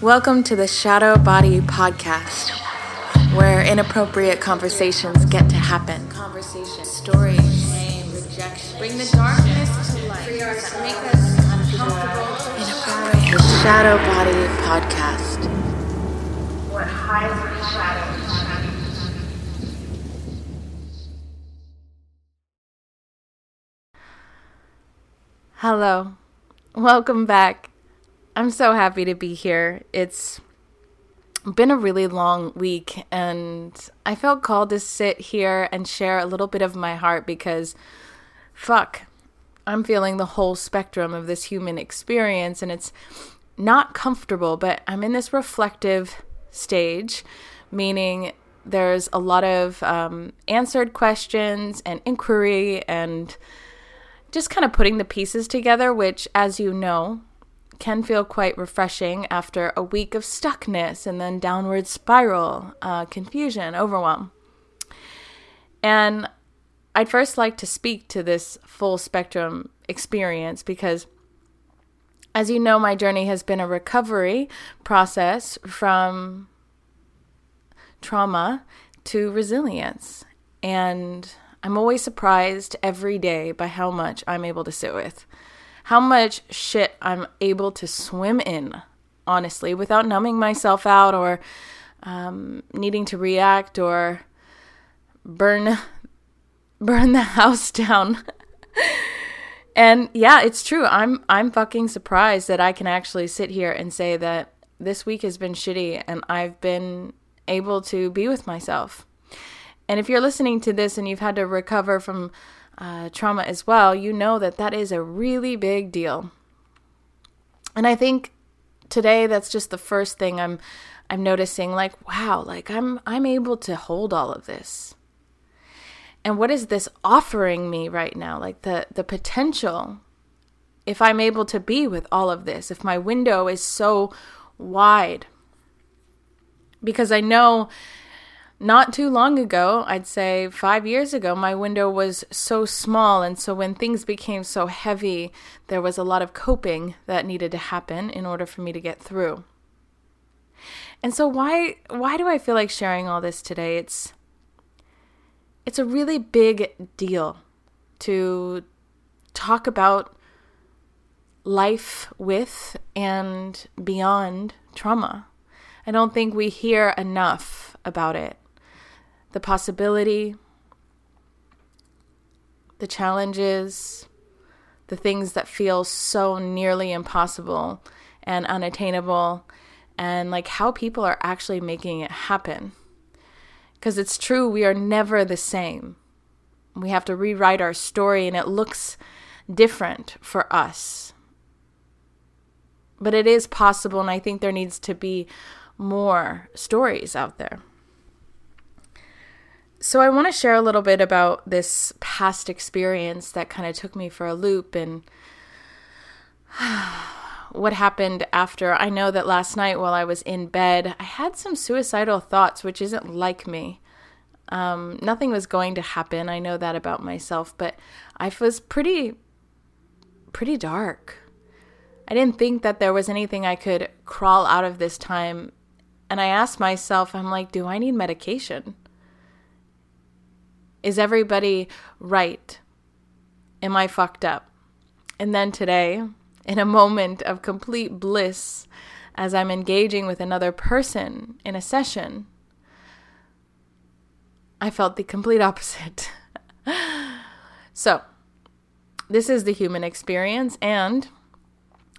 Welcome to the Shadow Body Podcast, where inappropriate conversations get to happen. Conversations, stories, shame, rejection. Bring the darkness to light. Make us uncomfortable. Inappropriate. The Shadow Body Podcast. What hides in shadows. Hello. Welcome back. I'm so happy to be here. It's been a really long week, and I felt called to sit here and share a little bit of my heart because, fuck, I'm feeling the whole spectrum of this human experience, and it's not comfortable, but I'm in this reflective stage, meaning there's a lot of um, answered questions and inquiry and just kind of putting the pieces together, which, as you know, can feel quite refreshing after a week of stuckness and then downward spiral, uh, confusion, overwhelm. And I'd first like to speak to this full spectrum experience because, as you know, my journey has been a recovery process from trauma to resilience. And I'm always surprised every day by how much I'm able to sit with how much shit I'm able to swim in, honestly, without numbing myself out or um, needing to react or burn burn the house down. and yeah, it's true. I'm I'm fucking surprised that I can actually sit here and say that this week has been shitty and I've been able to be with myself. And if you're listening to this and you've had to recover from uh, trauma as well, you know that that is a really big deal. And I think today that's just the first thing I'm I'm noticing like wow, like I'm I'm able to hold all of this. And what is this offering me right now? Like the the potential if I'm able to be with all of this, if my window is so wide. Because I know not too long ago, I'd say five years ago, my window was so small. And so when things became so heavy, there was a lot of coping that needed to happen in order for me to get through. And so why why do I feel like sharing all this today? It's it's a really big deal to talk about life with and beyond trauma. I don't think we hear enough about it the possibility, the challenges, the things that feel so nearly impossible and unattainable, and like how people are actually making it happen. Because it's true, we are never the same. We have to rewrite our story, and it looks different for us. But it is possible, and I think there needs to be more stories out there. So, I want to share a little bit about this past experience that kind of took me for a loop and what happened after. I know that last night while I was in bed, I had some suicidal thoughts, which isn't like me. Um, nothing was going to happen. I know that about myself, but I was pretty, pretty dark. I didn't think that there was anything I could crawl out of this time. And I asked myself, I'm like, do I need medication? Is everybody right? Am I fucked up? And then today, in a moment of complete bliss, as I'm engaging with another person in a session, I felt the complete opposite. so, this is the human experience, and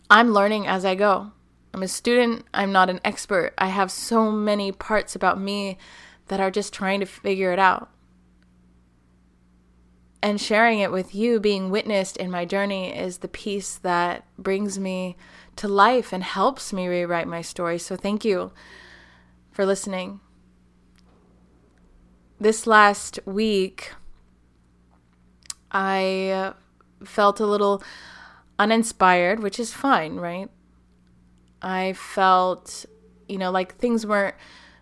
I'm learning as I go. I'm a student, I'm not an expert. I have so many parts about me that are just trying to figure it out and sharing it with you, being witnessed in my journey, is the piece that brings me to life and helps me rewrite my story. So, thank you for listening. This last week, I felt a little uninspired, which is fine, right? I felt, you know, like things weren't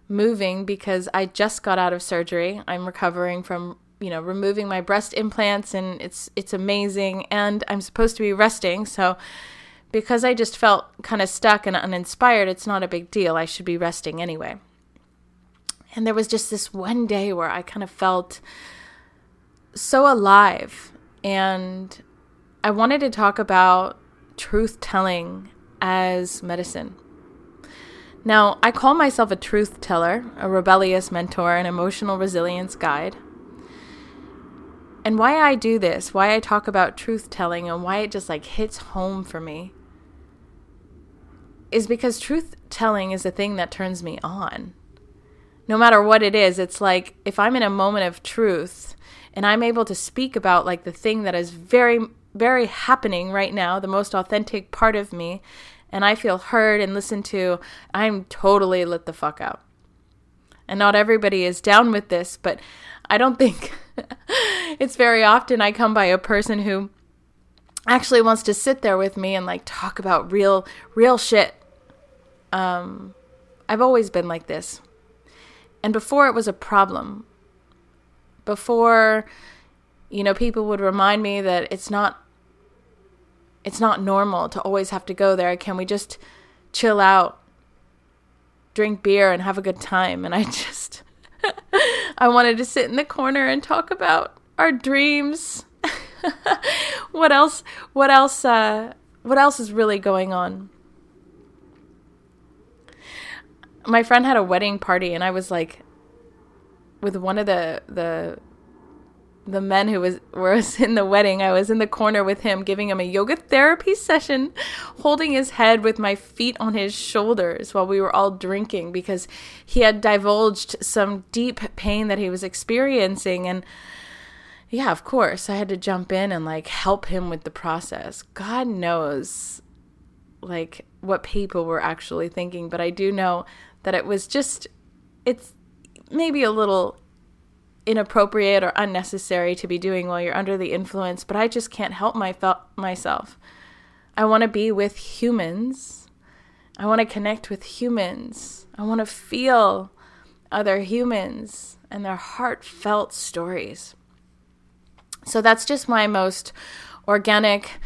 moving because I just got out of surgery. I'm recovering from you know removing my breast implants and it's it's amazing and I'm supposed to be resting so because I just felt kind of stuck and uninspired, it's not a big deal. I should be resting anyway. And there was just this one day where I kind of felt so alive. And I wanted to talk about truth telling as medicine. Now, I call myself a truth teller, a rebellious mentor, an emotional resilience guide. And why I do this, why I talk about truth telling, and why it just like hits home for me is because truth telling is the thing that turns me on. No matter what it is, it's like if I'm in a moment of truth and I'm able to speak about like the thing that is very, very happening right now, the most authentic part of me, and I feel heard and listened to, I'm totally lit the fuck out. And not everybody is down with this, but I don't think it's very often I come by a person who actually wants to sit there with me and like talk about real real shit um, I've always been like this. And before it was a problem. Before, you know, people would remind me that it's not it's not normal to always have to go there. Can we just chill out, drink beer and have a good time? And I just I wanted to sit in the corner and talk about our dreams. what else what else uh what else is really going on? my friend had a wedding party and I was like with one of the the the men who was was in the wedding, I was in the corner with him giving him a yoga therapy session, holding his head with my feet on his shoulders while we were all drinking because he had divulged some deep pain that he was experiencing and yeah, of course, I had to jump in and like help him with the process. God knows like what people were actually thinking, but I do know that it was just, it's maybe a little inappropriate or unnecessary to be doing while you're under the influence, but I just can't help my myself. I want to be with humans. I want to connect with humans. I want to feel other humans and their heartfelt stories. So that's just my most organic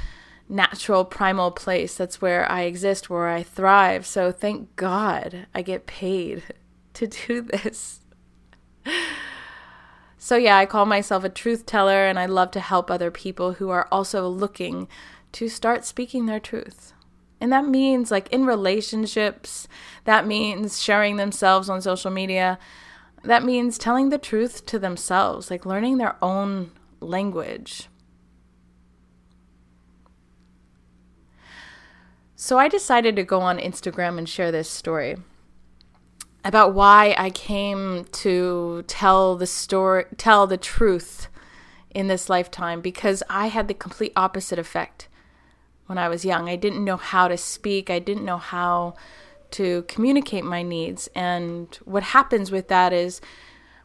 natural primal place. That's where I exist, where I thrive. So thank God I get paid to do this. So, yeah, I call myself a truth teller and I love to help other people who are also looking to start speaking their truth. And that means, like, in relationships, that means sharing themselves on social media. That means telling the truth to themselves, like learning their own language. So I decided to go on Instagram and share this story about why I came to tell the story, tell the truth in this lifetime because I had the complete opposite effect when I was young. I didn't know how to speak, I didn't know how to communicate my needs. And what happens with that is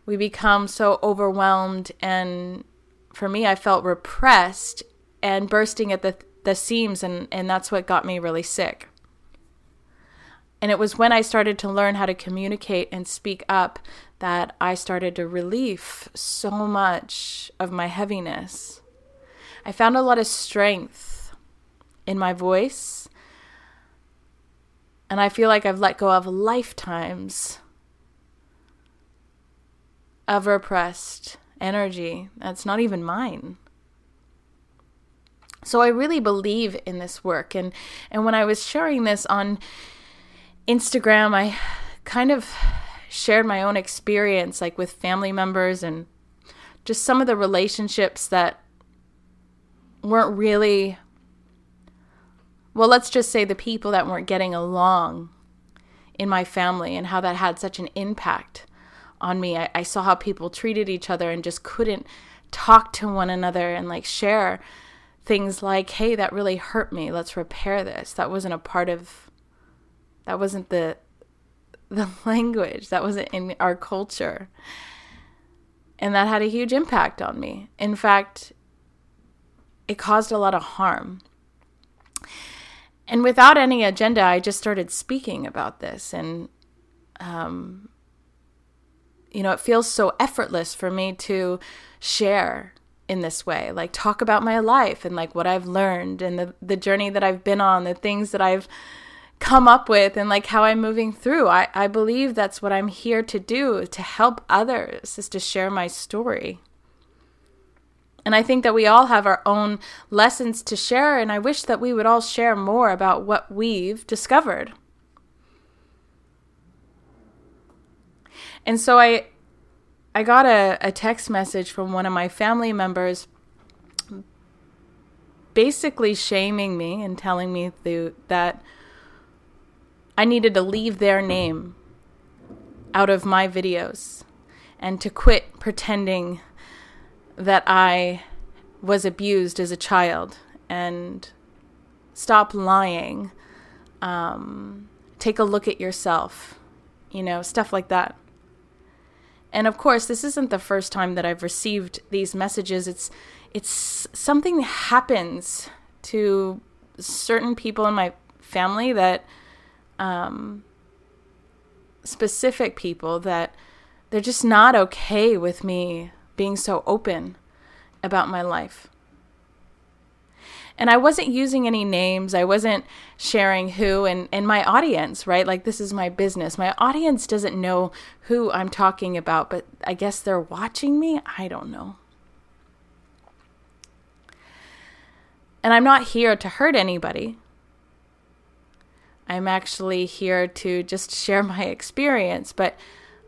we become so overwhelmed and for me I felt repressed and bursting at the the seams and and that's what got me really sick. And it was when I started to learn how to communicate and speak up that I started to relieve so much of my heaviness. I found a lot of strength in my voice. And I feel like I've let go of lifetimes of repressed energy that's not even mine. So I really believe in this work and and when I was sharing this on Instagram, I kind of shared my own experience like with family members and just some of the relationships that weren't really well, let's just say the people that weren't getting along in my family and how that had such an impact on me. I, I, saw how people treated each other and just couldn't talk to one another and like share things like, hey, that really hurt me. Let's repair this. That wasn't a part of that wasn't the the language. That wasn't in our culture. And that had a huge impact on me. In fact, it caused a lot of harm. And without any agenda, I just started speaking about this. And, um, you know, it feels so effortless for me to share in this way like talk about my life and like what i've learned and the, the journey that i've been on the things that i've come up with and like how i'm moving through. I, I believe that's what i'm here to do to help others is to share my story. And i think that we all have our own lessons to share and i wish that we would all share more about what we've discovered. And so i I got a, a text message from one of my family members basically shaming me and telling me th- that I needed to leave their name out of my videos and to quit pretending that I was abused as a child and stop lying. Um, take a look at yourself, you know, stuff like that. And of course, this isn't the first time that I've received these messages. It's it's something that happens to certain people in my family that um, specific people that they're just not okay with me being so open about my life. And I wasn't using any names. I wasn't sharing who and, and my audience, right? Like this is my business. My audience doesn't know who I'm talking about, but I guess they're watching me. I don't know. And I'm not here to hurt anybody. I'm actually here to just share my experience, but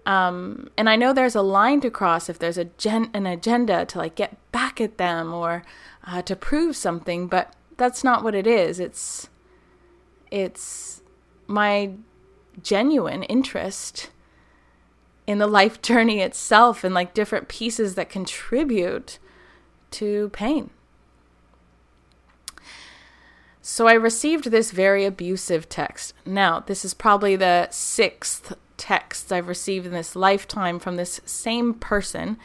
um, and I know there's a line to cross if there's a gen- an agenda to like get back at them or uh, to prove something, but that's not what it is. It's it's my genuine interest in the life journey itself and like different pieces that contribute to pain. So I received this very abusive text. Now, this is probably the sixth text I've received in this lifetime from this same person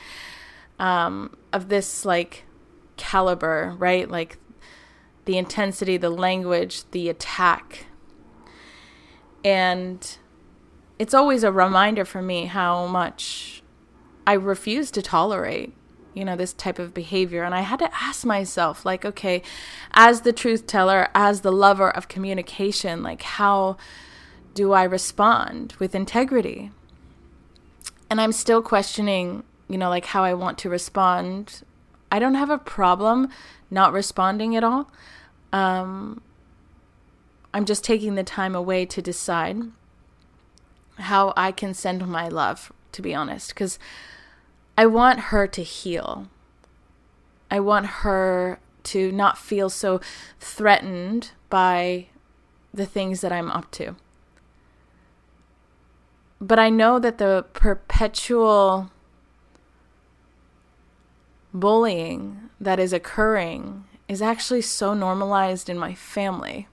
um, of this like caliber, right? Like the intensity, the language, the attack. And it's always a reminder for me how much I refuse to tolerate, you know, this type of behavior. And I had to ask myself, like, okay, as the truth teller, as the lover of communication, like, how do I respond with integrity? And I'm still questioning, you know, like how I want to respond I don't have a problem not responding at all. Um, I'm just taking the time away to decide how I can send my love, to be honest, because I want her to heal. I want her to not feel so threatened by the things that I'm up to. But I know that the perpetual bullying that is occurring is actually so normalized in my family.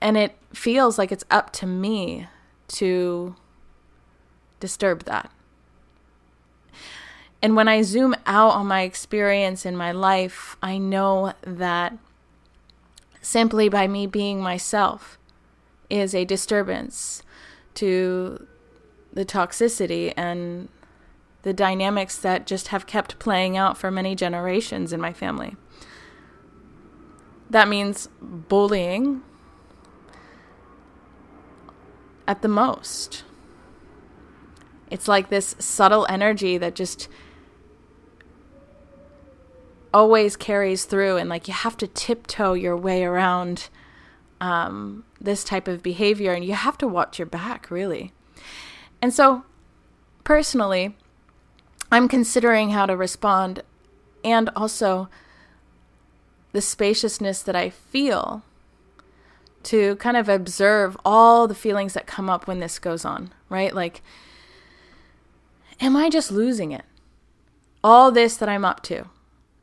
And it feels like it's up to me to disturb that. And when I zoom out on my experience in my life, I know that simply by me being myself is a disturbance to the toxicity and the dynamics that just have kept playing out for many generations in my family. That means bullying at the most. It's like this subtle energy that just always carries through, and like you have to tiptoe your way around um, this type of behavior, and you have to watch your back, really. And so, personally, I'm considering how to respond and also the spaciousness that I feel to kind of observe all the feelings that come up when this goes on, right? Like, am I just losing it? All this that I'm up to,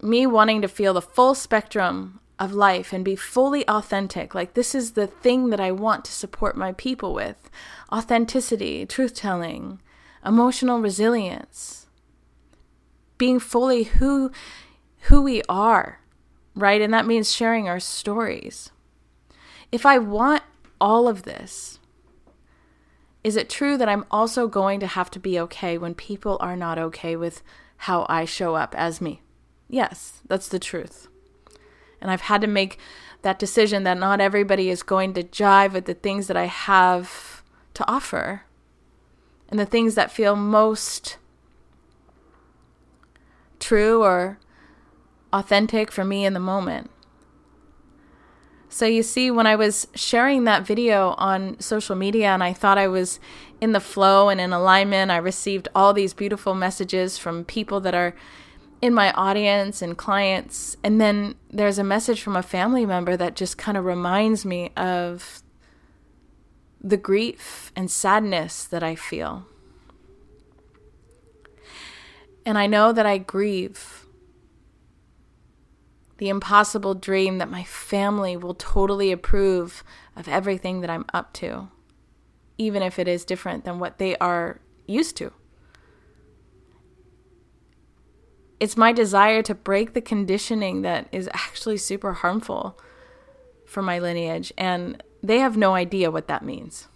me wanting to feel the full spectrum of life and be fully authentic. Like, this is the thing that I want to support my people with authenticity, truth telling, emotional resilience being fully who who we are, right? And that means sharing our stories. If I want all of this, is it true that I'm also going to have to be okay when people are not okay with how I show up as me. Yes, that's the truth. And I've had to make that decision that not everybody is going to jive with the things that I have to offer and the things that feel most true or authentic for me in the moment. So you see, when I was sharing that video on social media and I thought I was in the flow and in alignment, I received all these beautiful messages from people that are in my audience and clients. And then there's a message from a family member that just kind of reminds me of the grief and sadness that I feel. And I know that I grieve the impossible dream that my family will totally approve of everything that I'm up to, even if it is different than what they are used to. It's my desire to break the conditioning that is actually super harmful for my lineage, and they have no idea what that means.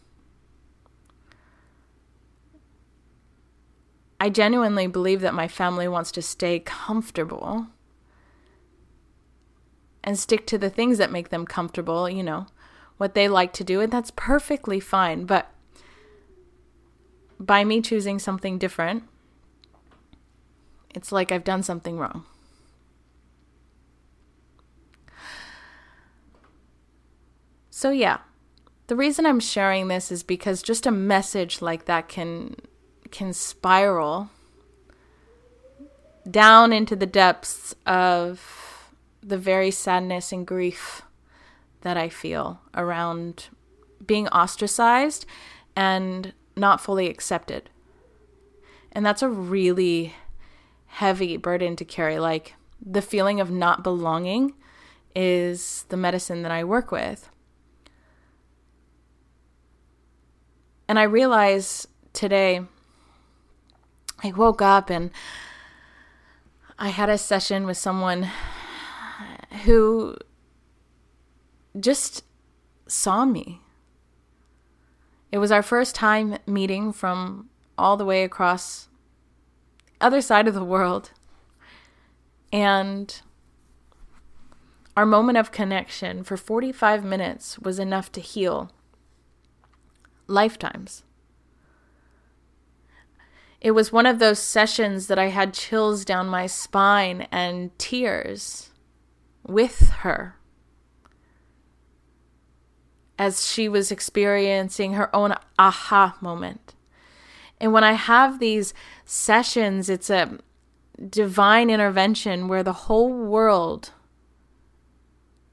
I genuinely believe that my family wants to stay comfortable and stick to the things that make them comfortable, you know, what they like to do, and that's perfectly fine. But by me choosing something different, it's like I've done something wrong. So, yeah, the reason I'm sharing this is because just a message like that can can spiral down into the depths of the very sadness and grief that I feel around being ostracized and not fully accepted. And that's a really heavy burden to carry. Like the feeling of not belonging is the medicine that I work with. And I realize today, I woke up and I had a session with someone who just saw me. It was our first time meeting from all the way across other side of the world. And our moment of connection for 45 minutes was enough to heal lifetimes. It was one of those sessions that I had chills down my spine and tears with her as she was experiencing her own aha moment. And when I have these sessions, it's a divine intervention where the whole world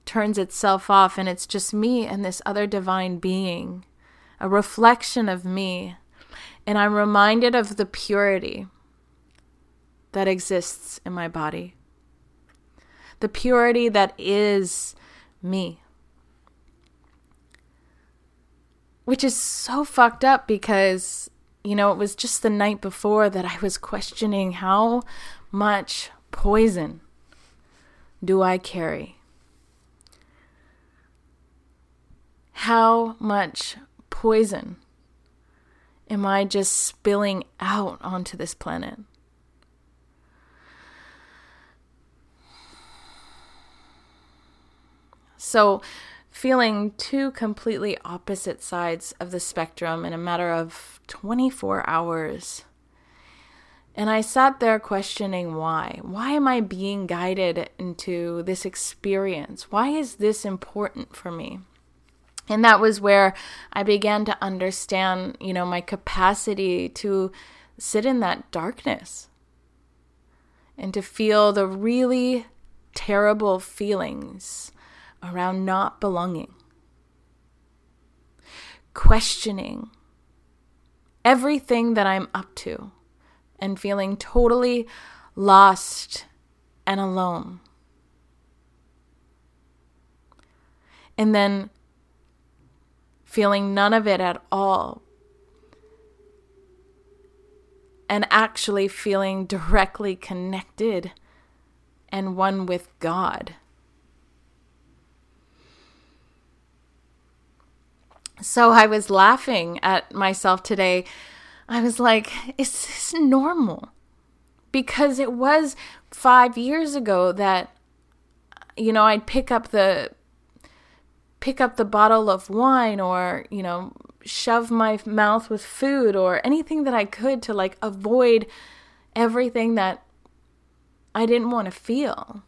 turns itself off and it's just me and this other divine being, a reflection of me. And I'm reminded of the purity that exists in my body the purity that is me. Which is so fucked up because, you know, it was just the night before that I was questioning how much poison do I carry? How much poison am I just spilling out onto this planet? So, feeling two completely opposite sides of the spectrum in a matter of 24 hours. And I sat there questioning why. Why am I being guided into this experience? Why is this important for me? And that was where I began to understand, you know, my capacity to sit in that darkness and to feel the really terrible feelings around not belonging, questioning everything that I'm up to, and feeling totally lost and alone. And then feeling none of it at all. And actually feeling directly connected and one with God. So I was laughing at myself today. I was like, is this normal? because it was five years ago that, you know, I'd pick up the pick up the bottle of wine or, you know, shove my mouth with food or anything that I could to like avoid everything that I didn't want to feel.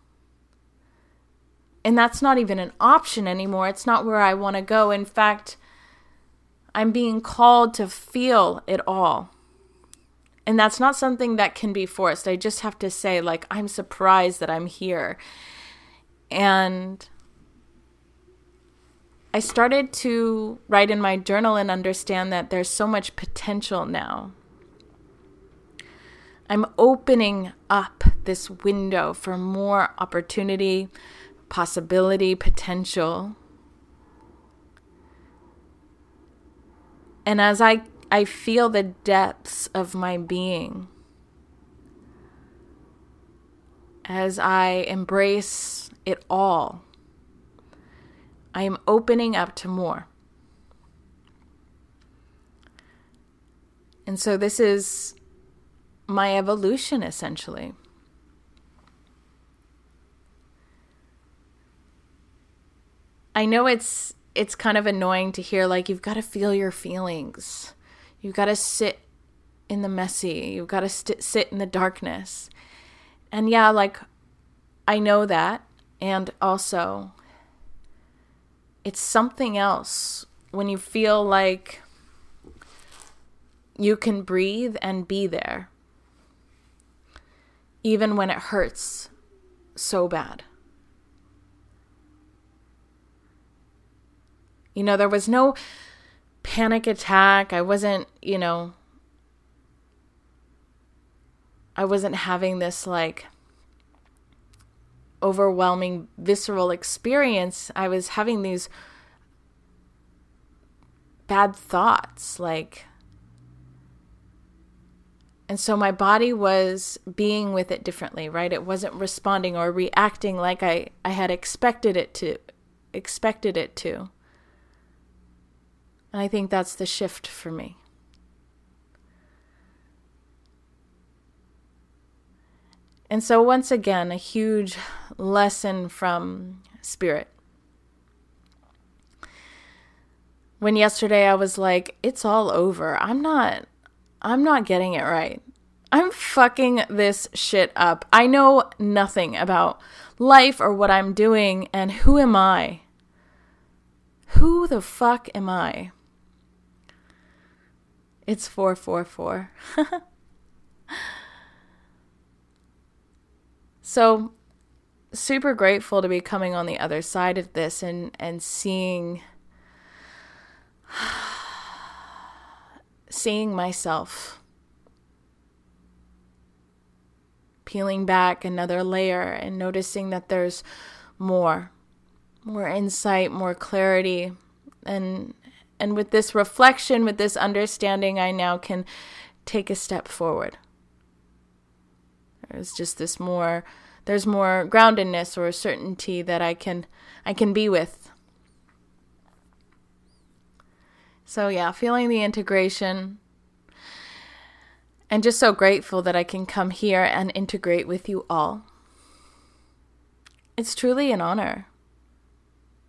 And that's not even an option anymore. It's not where I want to go. In fact, I'm being called to feel it all. And that's not something that can be forced. I just have to say, like, I'm surprised that I'm here. And I started to write in my journal and understand that there's so much potential now. I'm opening up this window for more opportunity, possibility, potential. And as I, I feel the depths of my being, as I embrace it all, I am opening up to more. And so this is my evolution essentially. I know it's it's kind of annoying to hear like you've got to feel your feelings. You've got to sit in the messy. You've got to st- sit in the darkness. And yeah, like I know that and also it's something else when you feel like you can breathe and be there, even when it hurts so bad. You know, there was no panic attack. I wasn't, you know, I wasn't having this like overwhelming visceral experience, I was having these bad thoughts like and so my body was being with it differently, right? It wasn't responding or reacting like I, I had expected it to expected it to. And I think that's the shift for me. And so, once again, a huge lesson from Spirit. When yesterday I was like, it's all over. I'm not, I'm not getting it right. I'm fucking this shit up. I know nothing about life or what I'm doing, and who am I? Who the fuck am I? It's 444. So, super grateful to be coming on the other side of this and and seeing seeing myself peeling back another layer and noticing that there's more more insight more clarity and and with this reflection with this understanding i now can take a step forward there's just this more there's more groundedness or certainty that I can I can be with. So yeah, feeling the integration and just so grateful that I can come here and integrate with you all. It's truly an honor.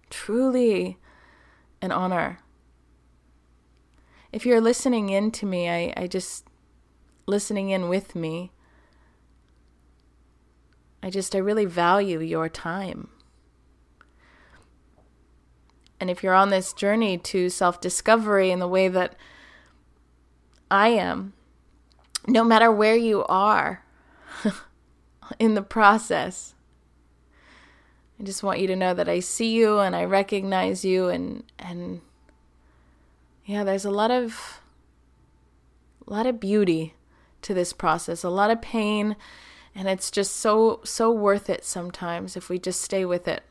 Truly an honor. If you're listening in to me, I, I just listening in with me I just, I really value your time. And if you're on this journey to self discovery in the way that I am, no matter where you are in the process, I just want you to know that I see you and I recognize you and and yeah, there's a lot of a lot of beauty to this process, a lot of pain and it's just so, so worth it sometimes if we just stay with it.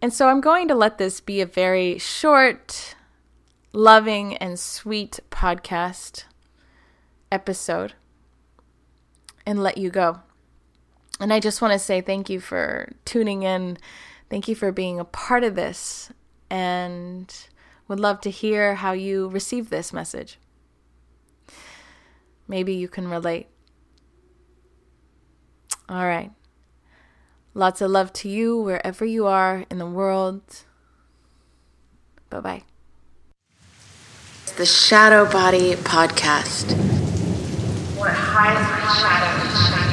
And so I'm going to let this be a very short, loving, and sweet podcast episode and let you go. And I just want to say thank you for tuning in. Thank you for being a part of this and would love to hear how you receive this message. Maybe you can relate. All right. Lots of love to you wherever you are in the world. Bye bye. The Shadow Body Podcast. What hides my shadow